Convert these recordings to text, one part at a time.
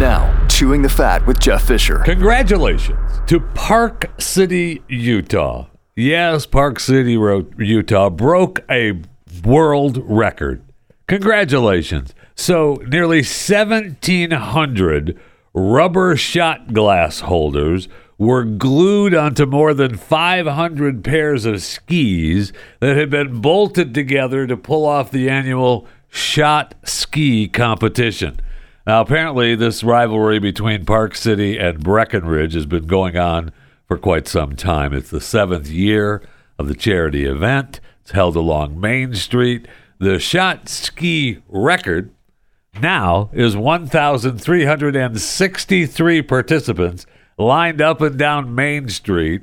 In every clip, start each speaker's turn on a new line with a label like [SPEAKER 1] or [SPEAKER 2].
[SPEAKER 1] Now, Chewing the Fat with Jeff Fisher.
[SPEAKER 2] Congratulations to Park City, Utah. Yes, Park City, Utah broke a world record. Congratulations. So, nearly 1,700 rubber shot glass holders were glued onto more than 500 pairs of skis that had been bolted together to pull off the annual shot ski competition. Now, apparently, this rivalry between Park City and Breckenridge has been going on for quite some time. It's the seventh year of the charity event. It's held along Main Street. The shot ski record now is 1,363 participants lined up and down Main Street.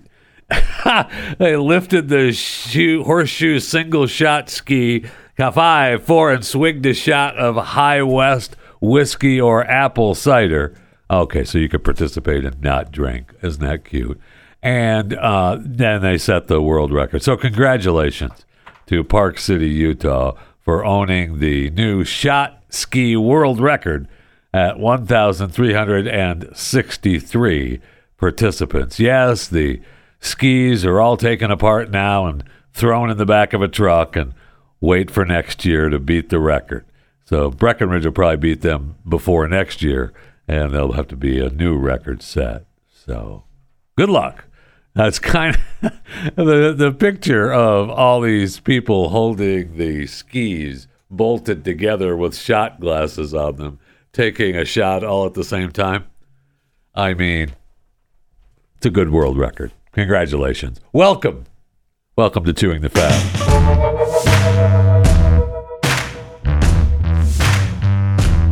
[SPEAKER 2] they lifted the shoe, horseshoe single shot ski, five, four, and swigged a shot of High West whiskey or apple cider. Okay, so you could participate and not drink. Isn't that cute? And uh, then they set the world record. So, congratulations to Park City, Utah, for owning the new shot ski world record at 1,363 participants. Yes, the skis are all taken apart now and thrown in the back of a truck and wait for next year to beat the record. So Breckenridge will probably beat them before next year, and there'll have to be a new record set. So good luck. That's kind of the the picture of all these people holding the skis bolted together with shot glasses on them, taking a shot all at the same time. I mean, it's a good world record. Congratulations. Welcome. Welcome to Chewing the Fat.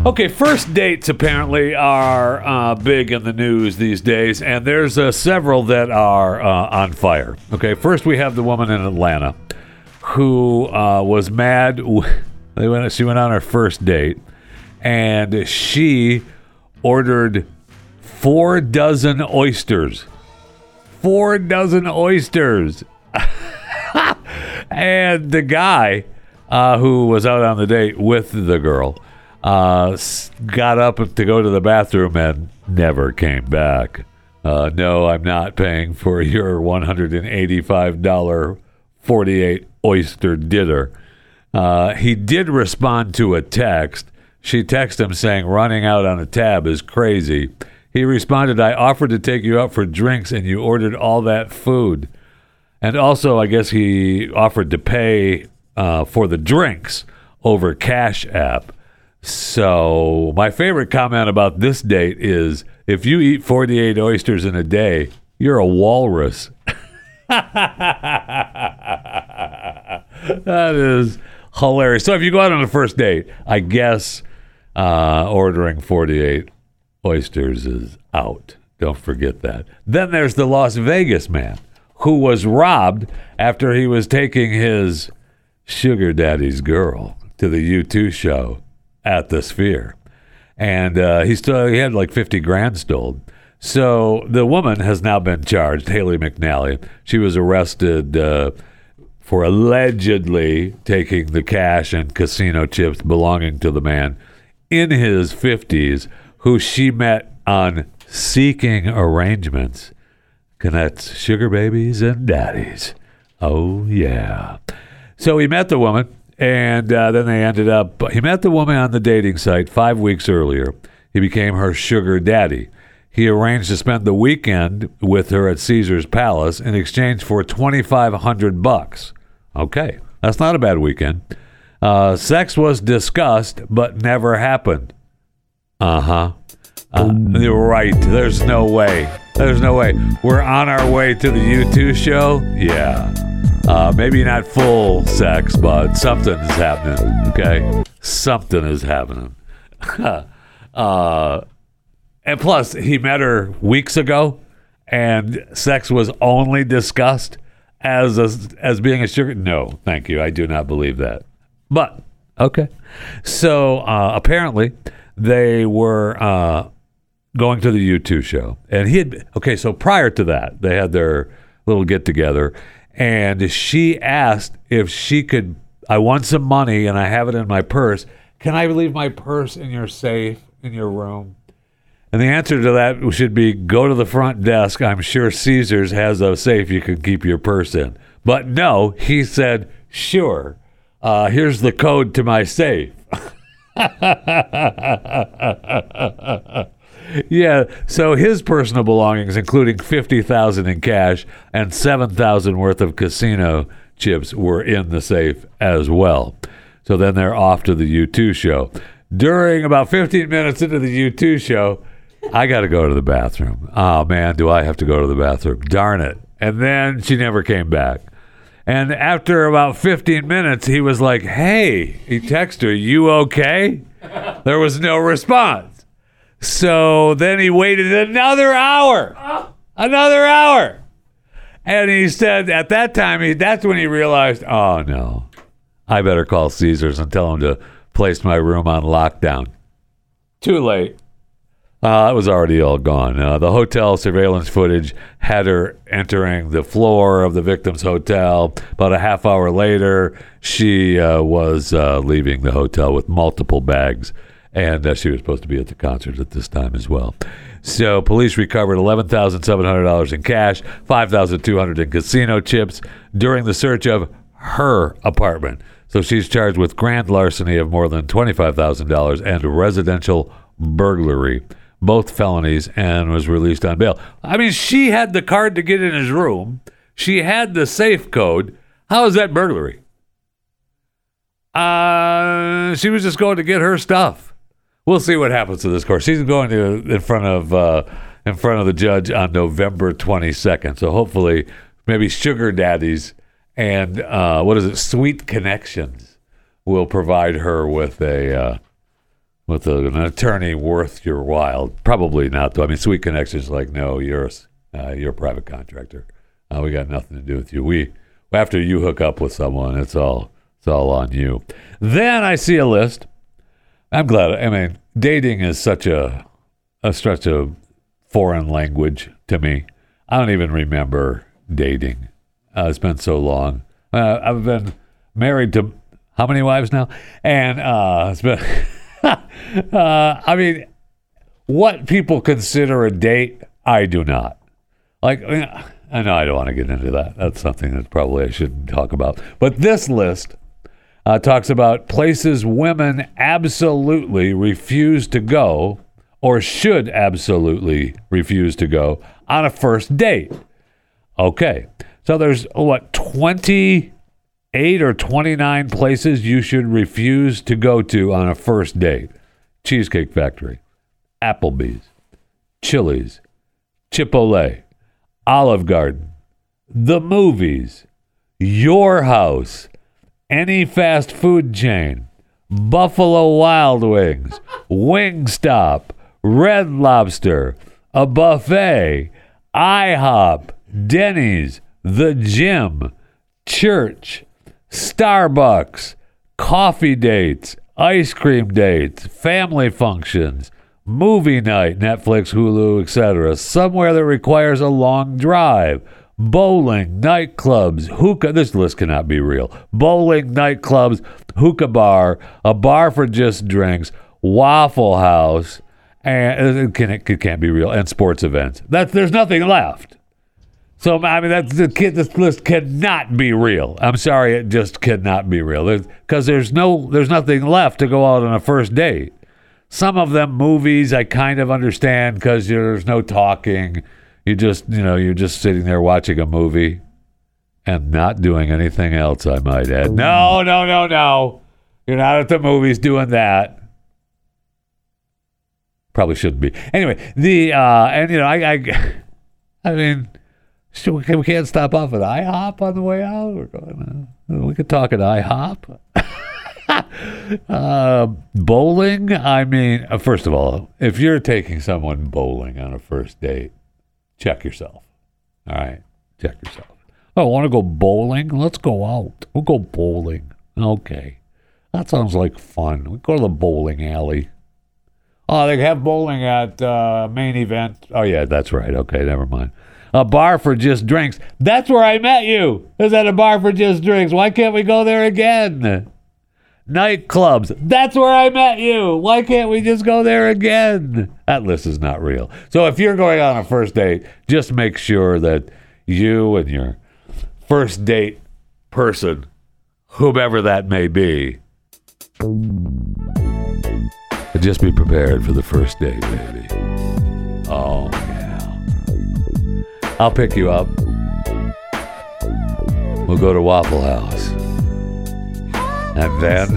[SPEAKER 2] Okay, first dates apparently are uh, big in the news these days, and there's uh, several that are uh, on fire. Okay, first we have the woman in Atlanta who uh, was mad. They went. She went on her first date, and she ordered four dozen oysters four dozen oysters. and the guy uh, who was out on the date with the girl uh, got up to go to the bathroom and never came back. Uh, no, I'm not paying for your $185 48 oyster dinner. Uh, he did respond to a text. She texted him saying, running out on a tab is crazy. He responded, I offered to take you out for drinks and you ordered all that food. And also, I guess he offered to pay uh, for the drinks over Cash App. So, my favorite comment about this date is if you eat 48 oysters in a day, you're a walrus. that is hilarious. So, if you go out on a first date, I guess uh, ordering 48 oysters is out. Don't forget that. Then there's the Las Vegas man who was robbed after he was taking his sugar daddy's girl to the U2 show at the Sphere. And uh, he still he had like 50 grand stolen. So the woman has now been charged, Haley McNally. She was arrested uh, for allegedly taking the cash and casino chips belonging to the man in his 50s who she met on Seeking Arrangements. Connects sugar babies and daddies. Oh, yeah. So he met the woman, and uh, then they ended up. He met the woman on the dating site five weeks earlier. He became her sugar daddy. He arranged to spend the weekend with her at Caesar's Palace in exchange for 2500 bucks. Okay, that's not a bad weekend. Uh, sex was discussed, but never happened. Uh-huh. Uh, you're right. There's no way. There's no way. We're on our way to the U2 show. Yeah. Uh, maybe not full sex, but something is happening. Okay. Something is happening. Uh, and plus, he met her weeks ago, and sex was only discussed as a, as being a sugar. No, thank you. I do not believe that. But okay. So uh, apparently, they were uh, going to the U2 show, and he had okay. So prior to that, they had their little get together, and she asked if she could. I want some money, and I have it in my purse. Can I leave my purse in your safe in your room? And the answer to that should be go to the front desk. I'm sure Caesars has a safe you can keep your purse in. But no, he said, sure. Uh, here's the code to my safe. yeah, so his personal belongings, including fifty thousand in cash and seven thousand worth of casino chips, were in the safe as well. So then they're off to the U2 show. During about 15 minutes into the U2 show, I got to go to the bathroom. Oh man, do I have to go to the bathroom? Darn it. And then she never came back. And after about 15 minutes, he was like, Hey, he texted her, You okay? There was no response. So then he waited another hour. Another hour. And he said at that time, he, that's when he realized, Oh no, I better call Caesars and tell him to place my room on lockdown. Too late. Uh, it was already all gone. Uh, the hotel surveillance footage had her entering the floor of the victim's hotel. About a half hour later, she uh, was uh, leaving the hotel with multiple bags, and uh, she was supposed to be at the concert at this time as well. So, police recovered eleven thousand seven hundred dollars in cash, five thousand two hundred in casino chips during the search of her apartment. So, she's charged with grand larceny of more than twenty-five thousand dollars and residential burglary both felonies and was released on bail. I mean, she had the card to get in his room. She had the safe code. How is that burglary? Uh, she was just going to get her stuff. We'll see what happens to this court. She's going to in front of uh, in front of the judge on November 22nd. So hopefully, maybe sugar daddies and uh, what is it, sweet connections will provide her with a uh, with a, an attorney worth your while. Probably not, though. I mean, Sweet Connections like, no, you're uh, you're a private contractor. Uh, we got nothing to do with you. We after you hook up with someone, it's all it's all on you. Then I see a list. I'm glad. I mean, dating is such a a such a foreign language to me. I don't even remember dating. Uh, it's been so long. Uh, I've been married to how many wives now? And uh, it's been. uh, I mean, what people consider a date, I do not. Like, I know I don't want to get into that. That's something that probably I shouldn't talk about. But this list uh, talks about places women absolutely refuse to go or should absolutely refuse to go on a first date. Okay. So there's what, 28 or 29 places you should refuse to go to on a first date. Cheesecake Factory, Applebee's, Chili's, Chipotle, Olive Garden, the movies, your house, any fast food chain, Buffalo Wild Wings, Wingstop, Red Lobster, a buffet, IHOP, Denny's, the gym, church, Starbucks, coffee dates, ice cream dates, family functions, movie night, Netflix, Hulu, etc. Somewhere that requires a long drive. Bowling, nightclubs, hookah. This list cannot be real. Bowling, nightclubs, hookah bar, a bar for just drinks, Waffle House, and uh, it, can, it can't be real. And sports events. That's there's nothing left. So I mean, that's. This list cannot be real. I'm sorry, it just cannot be real. Because there's no, there's nothing left to go out on a first date. Some of them movies I kind of understand because there's no talking. You just, you know, you're just sitting there watching a movie and not doing anything else. I might add. No, no, no, no. You're not at the movies doing that. Probably shouldn't be. Anyway, the uh, and you know, I, I, I mean we can't stop off at IHOP on the way out. We're going, uh, we could talk at IHOP. uh, bowling. I mean, uh, first of all, if you're taking someone bowling on a first date, check yourself. All right, check yourself. I want to go bowling? Let's go out. We'll go bowling. Okay, that sounds like fun. We go to the bowling alley. Oh, they have bowling at uh, main event. Oh yeah, that's right. Okay, never mind. A bar for just drinks. That's where I met you. Is at a bar for just drinks. Why can't we go there again? Nightclubs. That's where I met you. Why can't we just go there again? That list is not real. So if you're going on a first date, just make sure that you and your first date person, whomever that may be, just be prepared for the first date, baby. Oh, yeah. I'll pick you up. We'll go to Waffle House. And then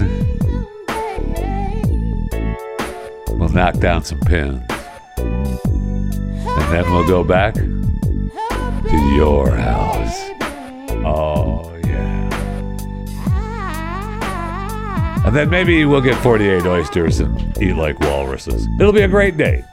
[SPEAKER 2] we'll knock down some pins. And then we'll go back to your house. Oh, yeah. And then maybe we'll get 48 oysters and eat like walruses. It'll be a great day.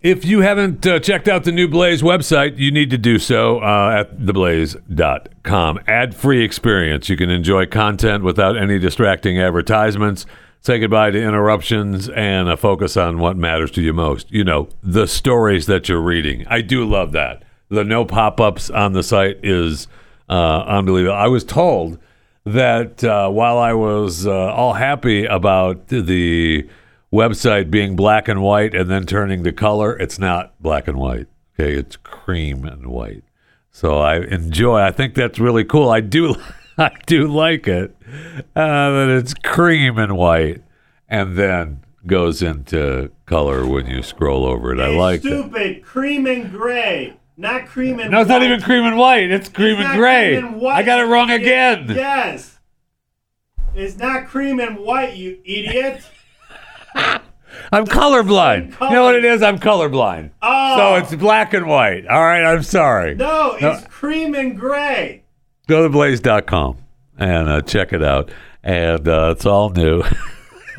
[SPEAKER 2] If you haven't uh, checked out the new Blaze website, you need to do so uh, at theblaze.com. Ad free experience. You can enjoy content without any distracting advertisements. Say goodbye to interruptions and a focus on what matters to you most. You know, the stories that you're reading. I do love that. The no pop ups on the site is uh, unbelievable. I was told that uh, while I was uh, all happy about the website being black and white and then turning to color, it's not black and white. Okay, it's cream and white. So I enjoy. I think that's really cool. I do. I do like it uh, that it's cream and white, and then goes into color when you scroll over it. I
[SPEAKER 3] It's
[SPEAKER 2] like it.
[SPEAKER 3] stupid. Cream and gray, not cream and.
[SPEAKER 2] No, it's not even cream and white. It's cream
[SPEAKER 3] It's
[SPEAKER 2] and gray.
[SPEAKER 3] cream and white,
[SPEAKER 2] I got it wrong again.
[SPEAKER 3] idiot. Yes. It's not cream and white, you idiot.
[SPEAKER 2] I'm colorblind.
[SPEAKER 3] color.
[SPEAKER 2] You know what it is? I'm colorblind.
[SPEAKER 3] Oh.
[SPEAKER 2] So it's black and white. All right, I'm sorry.
[SPEAKER 3] No, it's
[SPEAKER 2] No.
[SPEAKER 3] cream and gray.
[SPEAKER 2] Go to blaze.com and uh, check it out. And uh, it's all new.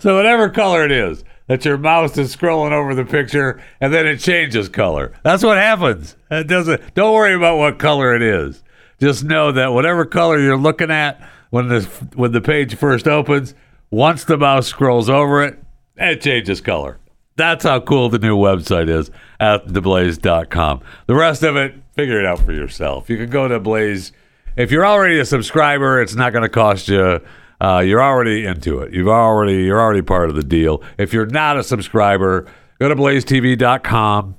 [SPEAKER 2] so whatever color it is that your mouse is scrolling over the picture and then it changes color. That's what happens. It doesn't don't worry about what color it is. Just know that whatever color you're looking at when the when the page first opens, once the mouse scrolls over it, it changes color. That's how cool the new website is at theblaze.com. The rest of it, figure it out for yourself. You can go to Blaze. If you're already a subscriber, it's not going to cost you. Uh, you're already into it. You've already you're already part of the deal. If you're not a subscriber, go to blazetv.com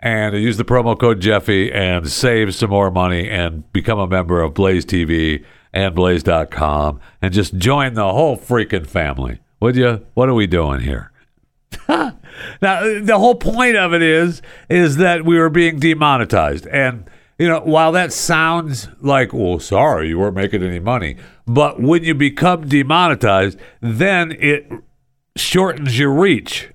[SPEAKER 2] and use the promo code Jeffy and save some more money and become a member of Blaze TV and Blaze.com and just join the whole freaking family. Would you? What are we doing here? now the whole point of it is is that we were being demonetized and you know while that sounds like well sorry you weren't making any money but when you become demonetized then it shortens your reach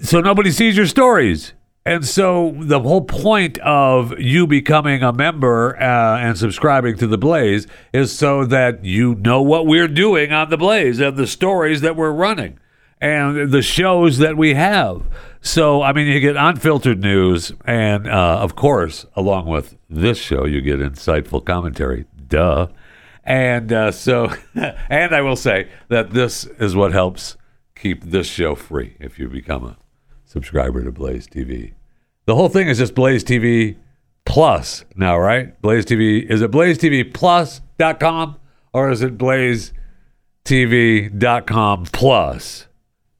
[SPEAKER 2] so nobody sees your stories and so the whole point of you becoming a member uh, and subscribing to the blaze is so that you know what we're doing on the blaze and the stories that we're running and the shows that we have. So, I mean, you get unfiltered news, and uh, of course, along with this show, you get insightful commentary. Duh. And uh, so, and I will say that this is what helps keep this show free if you become a subscriber to Blaze TV. The whole thing is just Blaze TV Plus now, right? Blaze TV, is it blazetvplus.com or is it blazetv.com plus?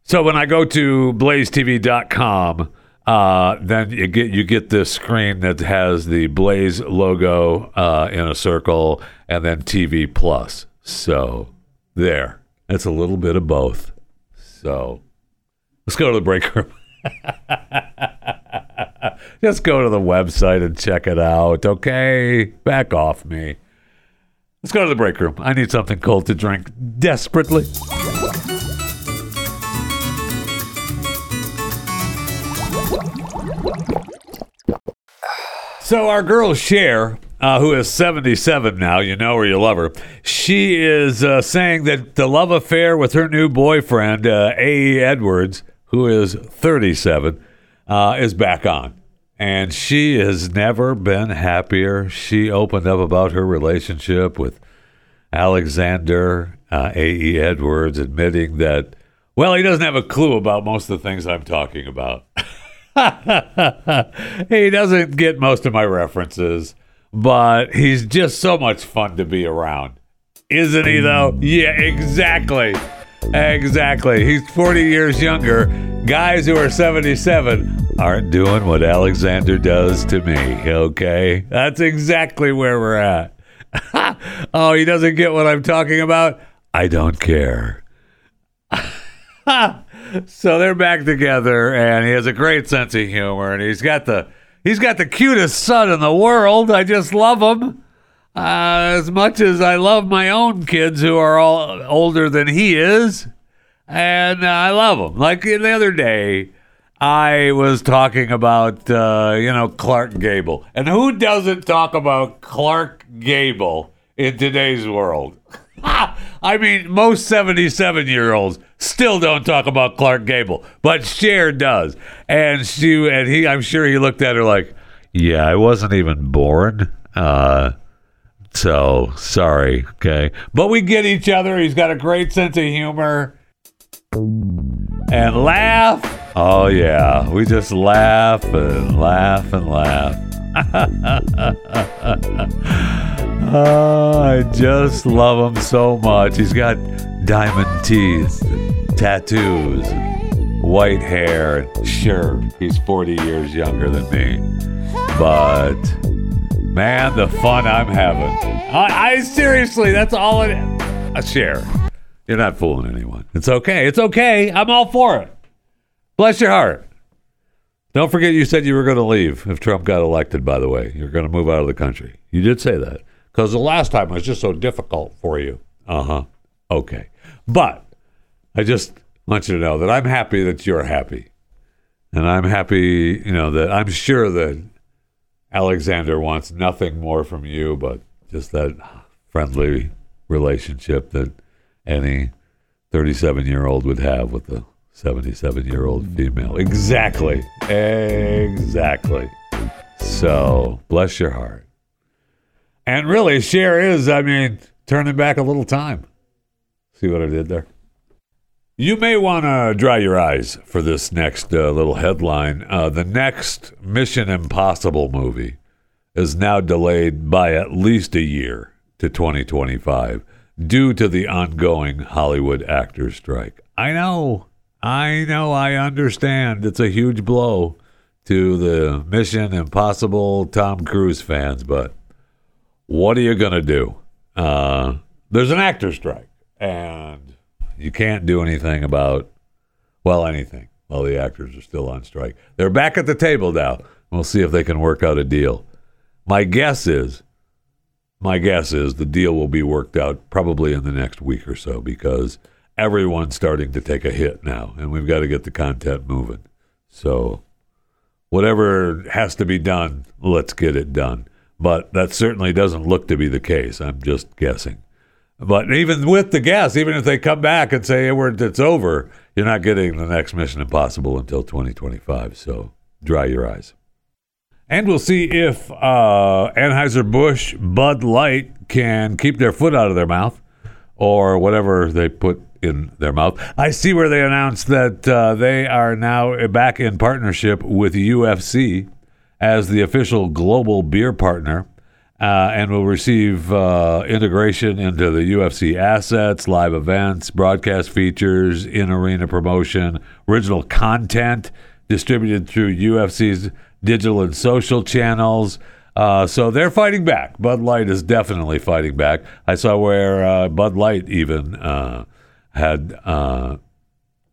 [SPEAKER 2] So when I go to blazetv.com, uh, then you get you get this screen that has the Blaze logo uh, in a circle and then TV Plus. So there, it's a little bit of both. So let's go to the break room. Just go to the website and check it out. Okay, back off me. Let's go to the break room. I need something cold to drink desperately. So our girl Cher uh, who is 77 now, you know her, you love her. She is uh, saying that the love affair with her new boyfriend, uh, A.E. Edwards, who is 37, uh, is back on. And she has never been happier. She opened up about her relationship with Alexander uh, A.E. Edwards, admitting that, well, he doesn't have a clue about most of the things I'm talking about. he doesn't get most of my references, but he's just so much fun to be around. Isn't he, though? Yeah, exactly. Exactly. He's 40 years younger. Guys who are 77 aren't doing what Alexander does to me, okay? That's exactly where we're at. oh, he doesn't get what I'm talking about? I don't care. so they're back together and he has a great sense of humor and he's got the he's got the cutest son in the world. I just love him. Uh, as much as I love my own kids who are all older than he is. And uh, I love them. Like the other day, I was talking about, uh, you know, Clark Gable. And who doesn't talk about Clark Gable in today's world? I mean, most 77 year olds still don't talk about Clark Gable, but Cher does. And she, and he, I'm sure he looked at her like, yeah, I wasn't even born. Uh, so sorry. Okay. But we get each other. He's got a great sense of humor and laugh. Oh, yeah. We just laugh and laugh and laugh. oh, I just love him so much. He's got diamond teeth, tattoos, white hair. Sure, he's 40 years younger than me. But man, the fun I'm having. I, I seriously, that's all it is. A Cher. You're not fooling anyone. It's okay. It's okay. I'm all for it. Bless your heart. Don't forget you said you were going to leave if Trump got elected, by the way. You're going to move out of the country. You did say that. Because the last time was just so difficult for you. Uh huh. Okay. But I just want you to know that I'm happy that you're happy. And I'm happy, you know, that I'm sure that Alexander wants nothing more from you but just that friendly relationship that any 37 year old would have with a 77 year old female. Exactly. Exactly. So bless your heart. And really, Cher is, I mean, turning back a little time. See what I did there? You may want to dry your eyes for this next uh, little headline. Uh, the next Mission Impossible movie is now delayed by at least a year to 2025 due to the ongoing Hollywood actors strike. I know, I know, I understand. It's a huge blow to the Mission Impossible Tom Cruise fans, but what are you going to do? Uh, there's an actor strike, and you can't do anything about, well, anything while the actors are still on strike. They're back at the table now. We'll see if they can work out a deal. My guess is, my guess is the deal will be worked out probably in the next week or so because everyone's starting to take a hit now, and we've got to get the content moving. So, whatever has to be done, let's get it done. But that certainly doesn't look to be the case. I'm just guessing. But even with the guess, even if they come back and say hey, it's over, you're not getting the next Mission Impossible until 2025. So dry your eyes. And we'll see if uh, Anheuser-Busch Bud Light can keep their foot out of their mouth or whatever they put in their mouth. I see where they announced that uh, they are now back in partnership with UFC as the official global beer partner uh, and will receive uh, integration into the UFC assets, live events, broadcast features, in arena promotion, original content distributed through UFC's digital and social channels. Uh, so they're fighting back. Bud Light is definitely fighting back. I saw where uh, Bud Light even uh, had uh,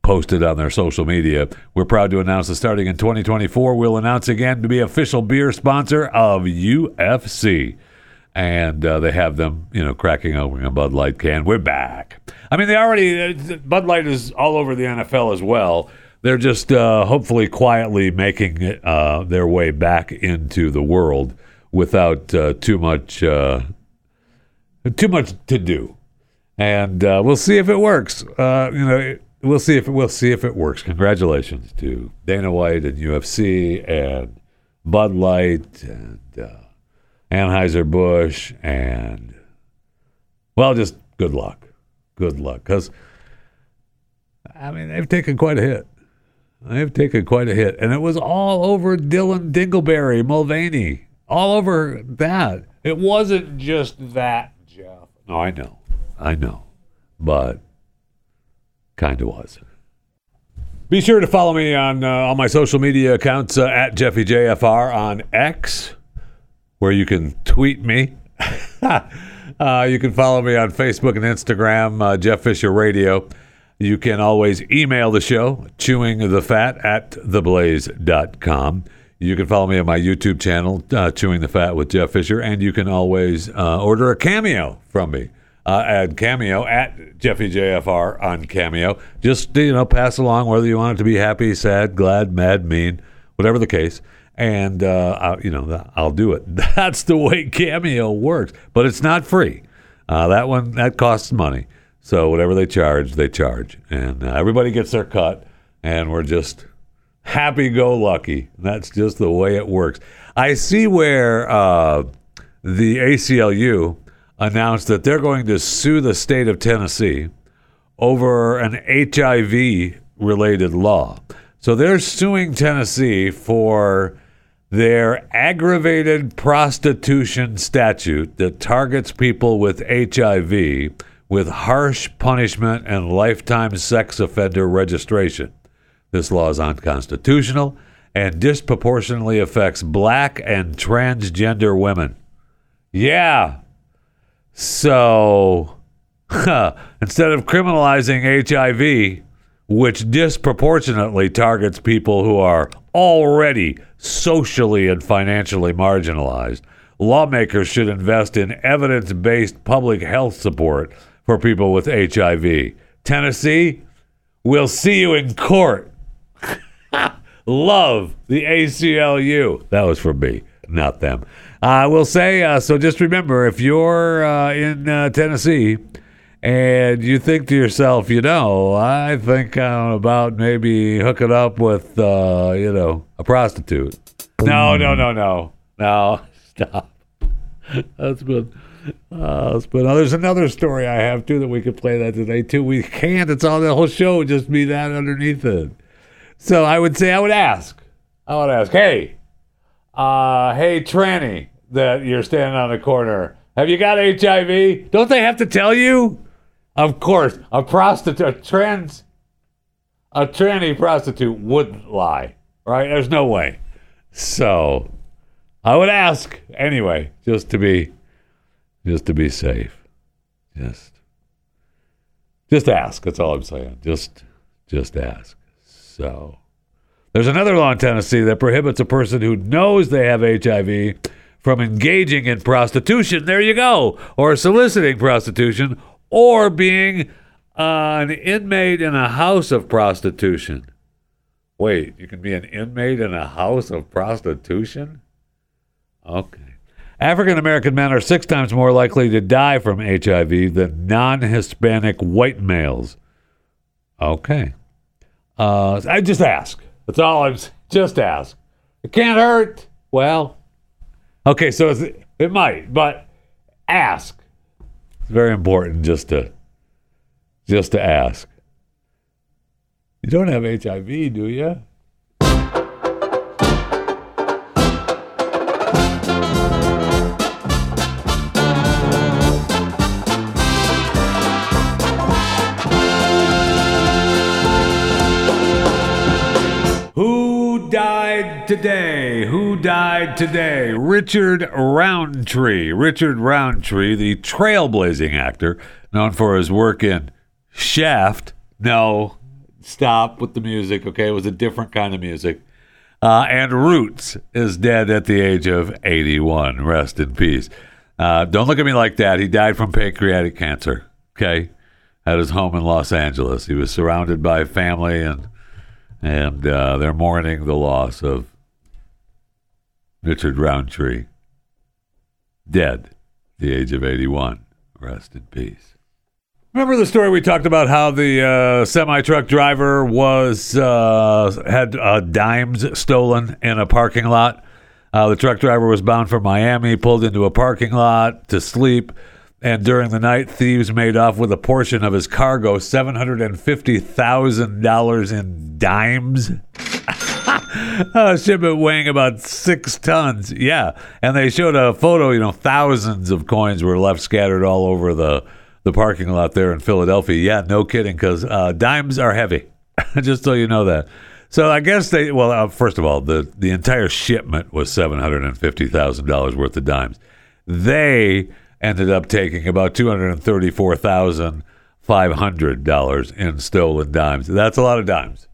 [SPEAKER 2] posted on their social media. We're proud to announce that starting in 2024, we'll announce again to be official beer sponsor of UFC. And uh, they have them, you know, cracking open a Bud Light can. We're back. I mean, they already, uh, Bud Light is all over the NFL as well they're just uh, hopefully quietly making uh, their way back into the world without uh, too much uh, too much to do, and uh, we'll see if it works. Uh, you know, we'll see if we'll see if it works. Congratulations to Dana White and UFC and Bud Light and uh, Anheuser Busch and well, just good luck, good luck, because I mean they've taken quite a hit. They've taken quite a hit, and it was all over Dylan Dingleberry, Mulvaney, all over that. It wasn't just that, Jeff. No, I know, I know, but kind of was. Be sure to follow me on uh, all my social media accounts uh, at JeffyJFR on X, where you can tweet me. uh, you can follow me on Facebook and Instagram, uh, Jeff Fisher Radio. You can always email the show, chewing the fat at theblaze.com. You can follow me on my YouTube channel, uh, Chewing the Fat with Jeff Fisher, and you can always uh, order a cameo from me. Uh, at Cameo at Jeffy JFR on Cameo. Just you know, pass along whether you want it to be happy, sad, glad, mad, mean, whatever the case, and uh, I, you know I'll do it. That's the way Cameo works, but it's not free. Uh, that one that costs money. So whatever they charge, they charge, and uh, everybody gets their cut, and we're just happy go lucky. That's just the way it works. I see where uh, the ACLU announced that they're going to sue the state of Tennessee over an HIV related law. So they're suing Tennessee for their aggravated prostitution statute that targets people with HIV with harsh punishment and lifetime sex offender registration. This law is unconstitutional and disproportionately affects black and transgender women. Yeah, so instead of criminalizing HIV, which disproportionately targets people who are already socially and financially marginalized, lawmakers should invest in evidence based public health support for people with HIV. Tennessee, we'll see you in court. Love the ACLU. That was for me, not them. I will say, uh, so just remember if you're uh, in uh, Tennessee and you think to yourself, you know, I think I'm about maybe hooking up with, uh, you know, a prostitute. No, no, no, no. No, stop. That's been. Uh, there's another story I have too that we could play that today too. We can't. It's all the whole show would just be that underneath it. So I would say I would ask. I would ask, hey, uh, hey, tranny, that you're standing on the corner, have you got HIV? Don't they have to tell you? Of course, a prostitute, a trans, a tranny prostitute wouldn't lie, right? There's no way. So, I would ask anyway, just to be, just to be safe, just, just ask. That's all I'm saying. Just, just ask. So. There's another law in Tennessee that prohibits a person who knows they have HIV from engaging in prostitution. There you go. Or soliciting prostitution or being uh, an inmate in a house of prostitution. Wait, you can be an inmate in a house of prostitution? Okay. African American men are six times more likely to die from HIV than non Hispanic white males. Okay. Uh, I just ask. That's all I'm just ask. It can't hurt. Well, okay, so it might, but ask. It's very important just to just to ask. You don't have HIV, do you? Today? Who died today? Richard Roundtree. Richard Roundtree, the trailblazing actor known for his work in Shaft. No, stop with the music, okay? It was a different kind of music. Uh, and Roots is dead at the age of 81. Rest in peace. Uh, don't look at me like that. He died from pancreatic cancer, okay? At his home in Los Angeles. He was surrounded by family and and uh, they're mourning the loss of Richard Roundtree. dead, the age of 81. Rest in peace. Remember the story we talked about how the uh, semi truck driver was uh, had uh, dimes stolen in a parking lot. Uh, the truck driver was bound for Miami, pulled into a parking lot to sleep, and during the night, thieves made off with a portion of his cargo, seven hundred and fifty thousand dollars in dimes. A shipment weighing about six tons. Yeah, and they showed a photo. You know, thousands of coins were left scattered all over the the parking lot there in Philadelphia. Yeah, no kidding, because uh, dimes are heavy. Just so you know that. So I guess they. Well, uh, first of all, the the entire shipment was seven hundred and fifty thousand dollars worth of dimes. They ended up taking about two hundred and thirty four thousand five hundred dollars in stolen dimes. That's a lot of dimes.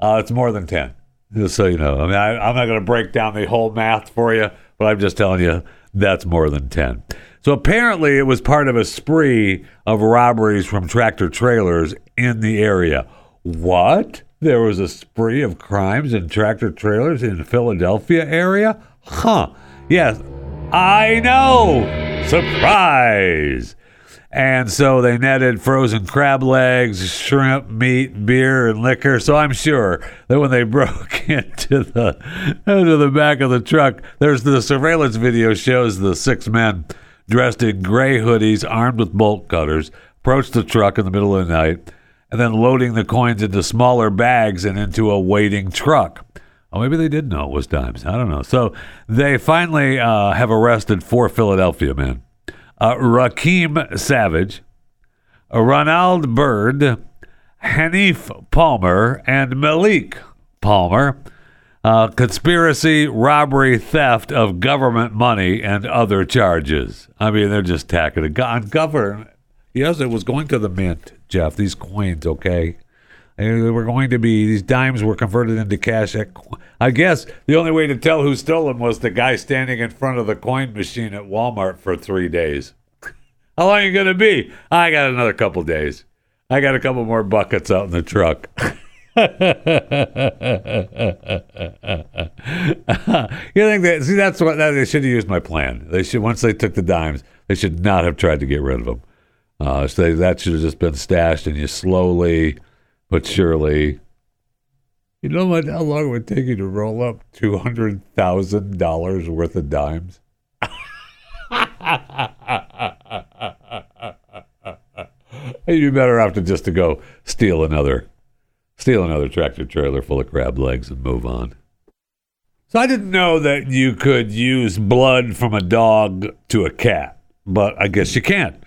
[SPEAKER 2] Uh, it's more than ten. Just so you know. I mean, I, I'm not going to break down the whole math for you, but I'm just telling you that's more than ten. So apparently, it was part of a spree of robberies from tractor trailers in the area. What? There was a spree of crimes in tractor trailers in the Philadelphia area? Huh. Yes, I know. Surprise. And so they netted frozen crab legs, shrimp, meat, beer, and liquor. So I'm sure that when they broke into the into the back of the truck, there's the surveillance video shows the six men dressed in gray hoodies, armed with bolt cutters, approached the truck in the middle of the night, and then loading the coins into smaller bags and into a waiting truck. Oh, maybe they did know it was dimes. I don't know. So they finally uh, have arrested four Philadelphia men uh, Rakeem Savage, Ronald Bird, Hanif Palmer, and Malik Palmer. Uh, conspiracy, robbery, theft of government money, and other charges. I mean, they're just tacking it on government. Yes, it was going to the mint, Jeff. These coins, okay. They were going to be these dimes were converted into cash. I guess the only way to tell who stole them was the guy standing in front of the coin machine at Walmart for three days. How long are you going to be? I got another couple days. I got a couple more buckets out in the truck. you think that? See, that's what that, they should have used my plan. They should once they took the dimes, they should not have tried to get rid of them. Uh, so they, that should have just been stashed, and you slowly but surely. You know what? How long it would take you to roll up two hundred thousand dollars worth of dimes? You'd be better off to just to go steal another, steal another tractor trailer full of crab legs and move on. So I didn't know that you could use blood from a dog to a cat, but I guess you can.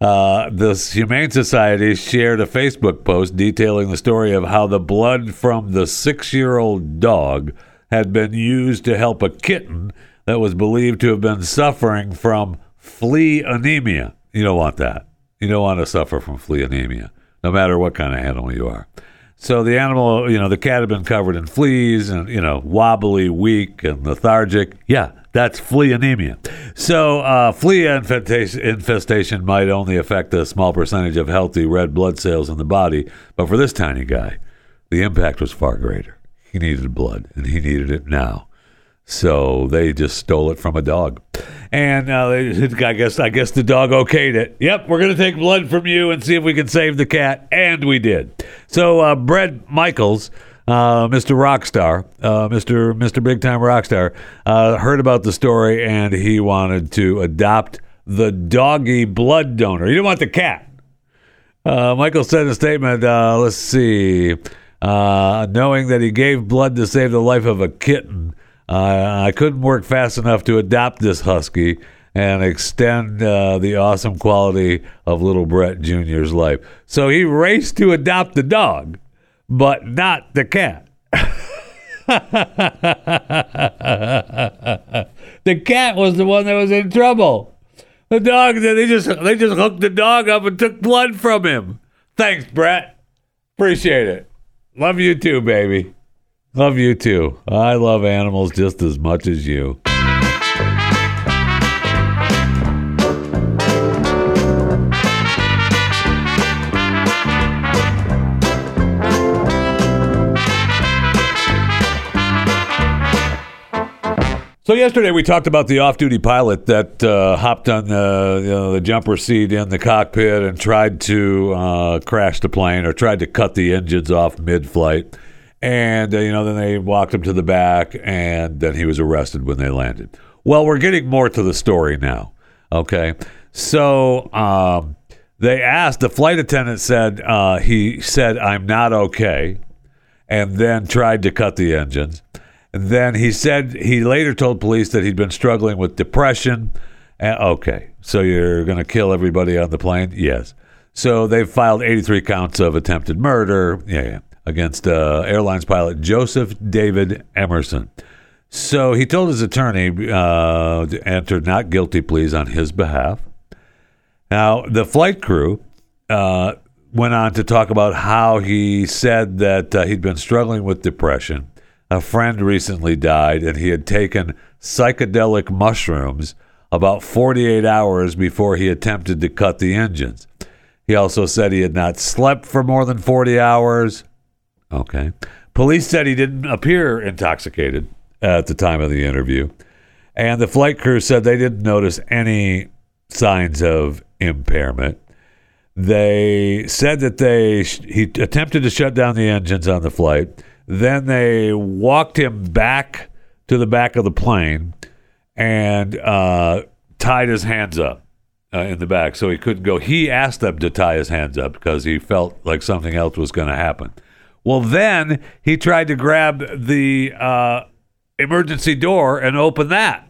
[SPEAKER 2] Uh, the Humane Society shared a Facebook post detailing the story of how the blood from the six year old dog had been used to help a kitten that was believed to have been suffering from flea anemia. You don't want that. You don't want to suffer from flea anemia, no matter what kind of animal you are. So the animal, you know, the cat had been covered in fleas and, you know, wobbly, weak, and lethargic. Yeah, that's flea anemia. So uh, flea infestation, infestation might only affect a small percentage of healthy red blood cells in the body, but for this tiny guy, the impact was far greater. He needed blood, and he needed it now. So they just stole it from a dog, and uh, I guess I guess the dog okayed it. Yep, we're gonna take blood from you and see if we can save the cat, and we did. So uh, Bret Michaels, uh, Mr. Rockstar, uh, Mr. Mr. Big Time Rockstar, uh, heard about the story and he wanted to adopt the doggy blood donor. He didn't want the cat. Uh, Michael said in a statement, uh, let's see, knowing that he gave blood to save the life of a kitten, uh, I couldn't work fast enough to adopt this husky and extend uh, the awesome quality of little Brett Jr.'s life. So he raced to adopt the dog, but not the cat. the cat was the one that was in trouble. The dog, they just they just hooked the dog up and took blood from him. Thanks, Brett. Appreciate it. Love you too, baby. Love you too. I love animals just as much as you. So yesterday we talked about the off-duty pilot that uh, hopped on the you know, the jumper seat in the cockpit and tried to uh, crash the plane or tried to cut the engines off mid-flight, and uh, you know then they walked him to the back and then he was arrested when they landed. Well, we're getting more to the story now. Okay, so um, they asked the flight attendant said uh, he said I'm not okay, and then tried to cut the engines. And then he said he later told police that he'd been struggling with depression. And, okay, so you're going to kill everybody on the plane? Yes. So they've filed 83 counts of attempted murder. Yeah, yeah against uh, airlines pilot Joseph David Emerson. So he told his attorney uh, to enter not guilty pleas on his behalf. Now, the flight crew uh, went on to talk about how he said that uh, he'd been struggling with depression a friend recently died, and he had taken psychedelic mushrooms about 48 hours before he attempted to cut the engines. He also said he had not slept for more than 40 hours. Okay. Police said he didn't appear intoxicated at the time of the interview. And the flight crew said they didn't notice any signs of impairment. They said that they he attempted to shut down the engines on the flight. Then they walked him back to the back of the plane and uh, tied his hands up uh, in the back so he couldn't go. He asked them to tie his hands up because he felt like something else was going to happen. Well, then he tried to grab the uh, emergency door and open that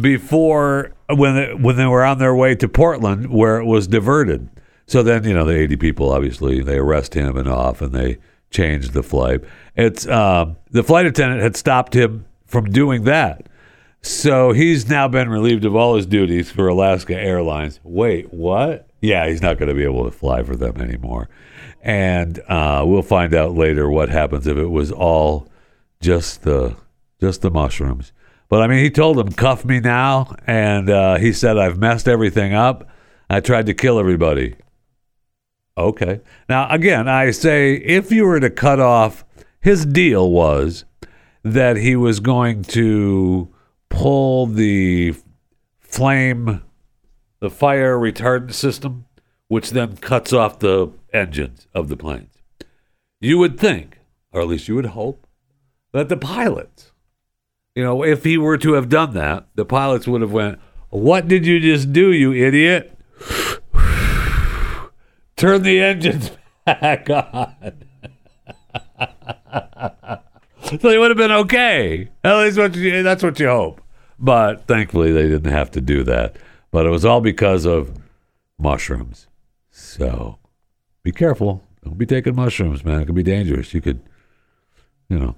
[SPEAKER 2] before when they, when they were on their way to Portland where it was diverted. So then, you know, the 80 people obviously they arrest him and off and they change the flight. It's uh, the flight attendant had stopped him from doing that. So he's now been relieved of all his duties for Alaska Airlines. Wait, what? Yeah, he's not going to be able to fly for them anymore. And uh, we'll find out later what happens if it was all just the just the mushrooms. But I mean, he told them, "Cuff me now," and uh, he said, "I've messed everything up. I tried to kill everybody." Okay. Now, again, I say if you were to cut off, his deal was that he was going to pull the flame, the fire retardant system, which then cuts off the engines of the planes. You would think, or at least you would hope, that the pilots, you know, if he were to have done that, the pilots would have went, "What did you just do, you idiot?" turn the engines back on. so they would have been okay. At least what you, that's what you hope. But thankfully, they didn't have to do that. But it was all because of mushrooms. So be careful. Don't be taking mushrooms, man. It can be dangerous. You could, you know,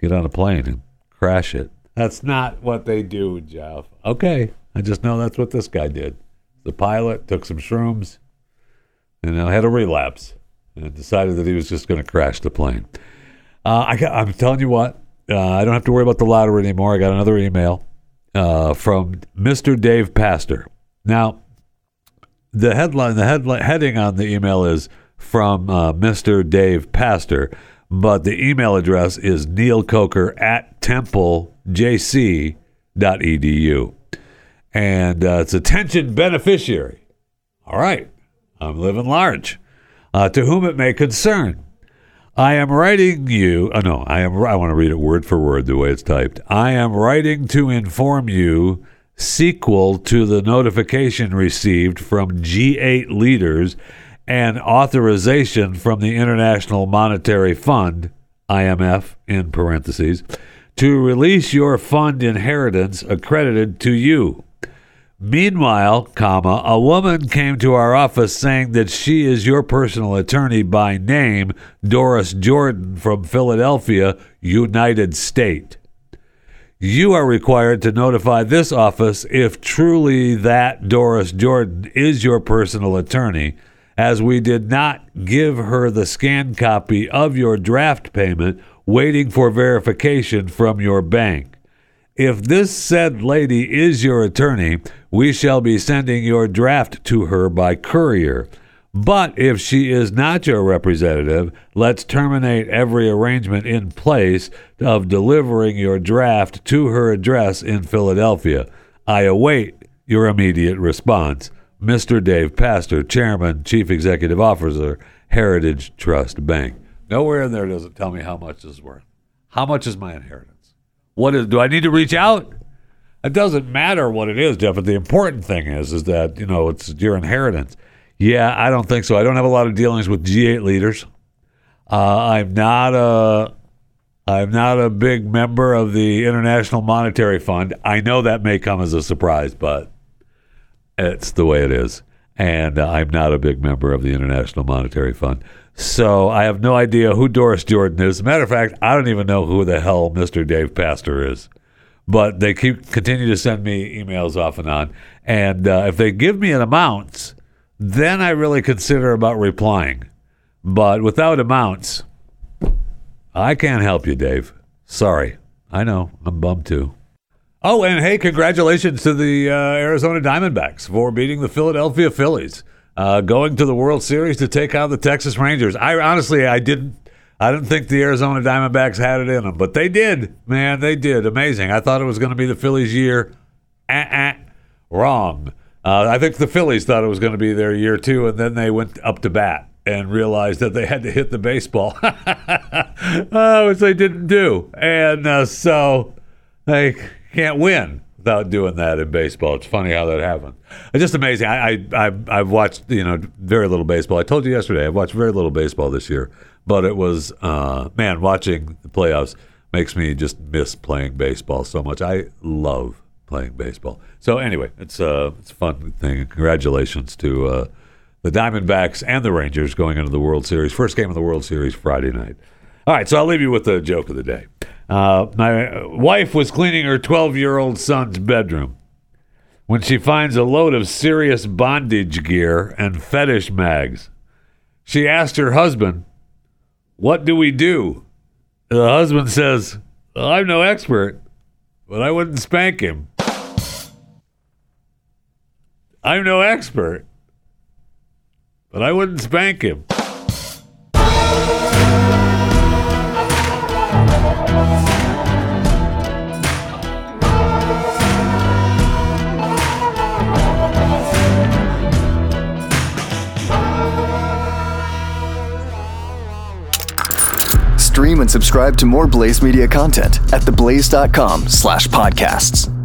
[SPEAKER 2] get on a plane and crash it. That's not what they do, Jeff. Okay. I just know that's what this guy did. The pilot took some shrooms and I had a relapse and decided that he was just going to crash the plane. Uh, I, I'm telling you what, uh, I don't have to worry about the lottery anymore. I got another email uh, from Mr. Dave Pastor. Now, the headline, the headline, heading on the email is from uh, Mr. Dave Pastor, but the email address is Neil Coker at templejc.edu. And uh, it's attention beneficiary. All right. I'm living large. Uh, to whom it may concern. I am writing you. Oh no, I am. I want to read it word for word the way it's typed. I am writing to inform you, sequel to the notification received from G8 leaders and authorization from the International Monetary Fund (IMF) in parentheses to release your fund inheritance accredited to you. Meanwhile, comma, a woman came to our office saying that she is your personal attorney by name, Doris Jordan from Philadelphia, United State. You are required to notify this office if truly that Doris Jordan is your personal attorney, as we did not give her the scanned copy of your draft payment waiting for verification from your bank. If this said lady is your attorney, we shall be sending your draft to her by courier. But if she is not your representative, let's terminate every arrangement in place of delivering your draft to her address in Philadelphia. I await your immediate response. Mr. Dave Pastor, Chairman, Chief Executive Officer, Heritage Trust Bank. Nowhere in there does it tell me how much this is worth. How much is my inheritance? What is? Do I need to reach out? It doesn't matter what it is, Jeff. But the important thing is, is that you know it's your inheritance. Yeah, I don't think so. I don't have a lot of dealings with G8 leaders. Uh, I'm not a I'm not a big member of the International Monetary Fund. I know that may come as a surprise, but it's the way it is. And uh, I'm not a big member of the International Monetary Fund. So I have no idea who Doris Jordan is. As a matter of fact, I don't even know who the hell Mr. Dave Pastor is. But they keep continue to send me emails off and on. And uh, if they give me an amount, then I really consider about replying. But without amounts, I can't help you, Dave. Sorry. I know. I'm bummed too. Oh, and hey, congratulations to the uh, Arizona Diamondbacks for beating the Philadelphia Phillies, uh, going to the World Series to take out the Texas Rangers. I honestly, I didn't, I didn't think the Arizona Diamondbacks had it in them, but they did. Man, they did. Amazing. I thought it was going to be the Phillies' year. Uh-uh. Wrong. Uh, I think the Phillies thought it was going to be their year too, and then they went up to bat and realized that they had to hit the baseball, uh, which they didn't do, and uh, so they can't win without doing that in baseball. It's funny how that happened. It's just amazing. I, I I've, I've watched you know very little baseball. I told you yesterday I've watched very little baseball this year, but it was uh, man watching the playoffs makes me just miss playing baseball so much. I love playing baseball. So anyway, it's uh it's a fun thing. Congratulations to uh, the Diamondbacks and the Rangers going into the World Series. First game of the World Series Friday night. All right, so I'll leave you with the joke of the day. Uh, my wife was cleaning her 12 year old son's bedroom when she finds a load of serious bondage gear and fetish mags. She asked her husband, What do we do? The husband says, well, I'm no expert, but I wouldn't spank him. I'm no expert, but I wouldn't spank him.
[SPEAKER 1] Stream and subscribe to more Blaze Media content at theblaze.com slash podcasts.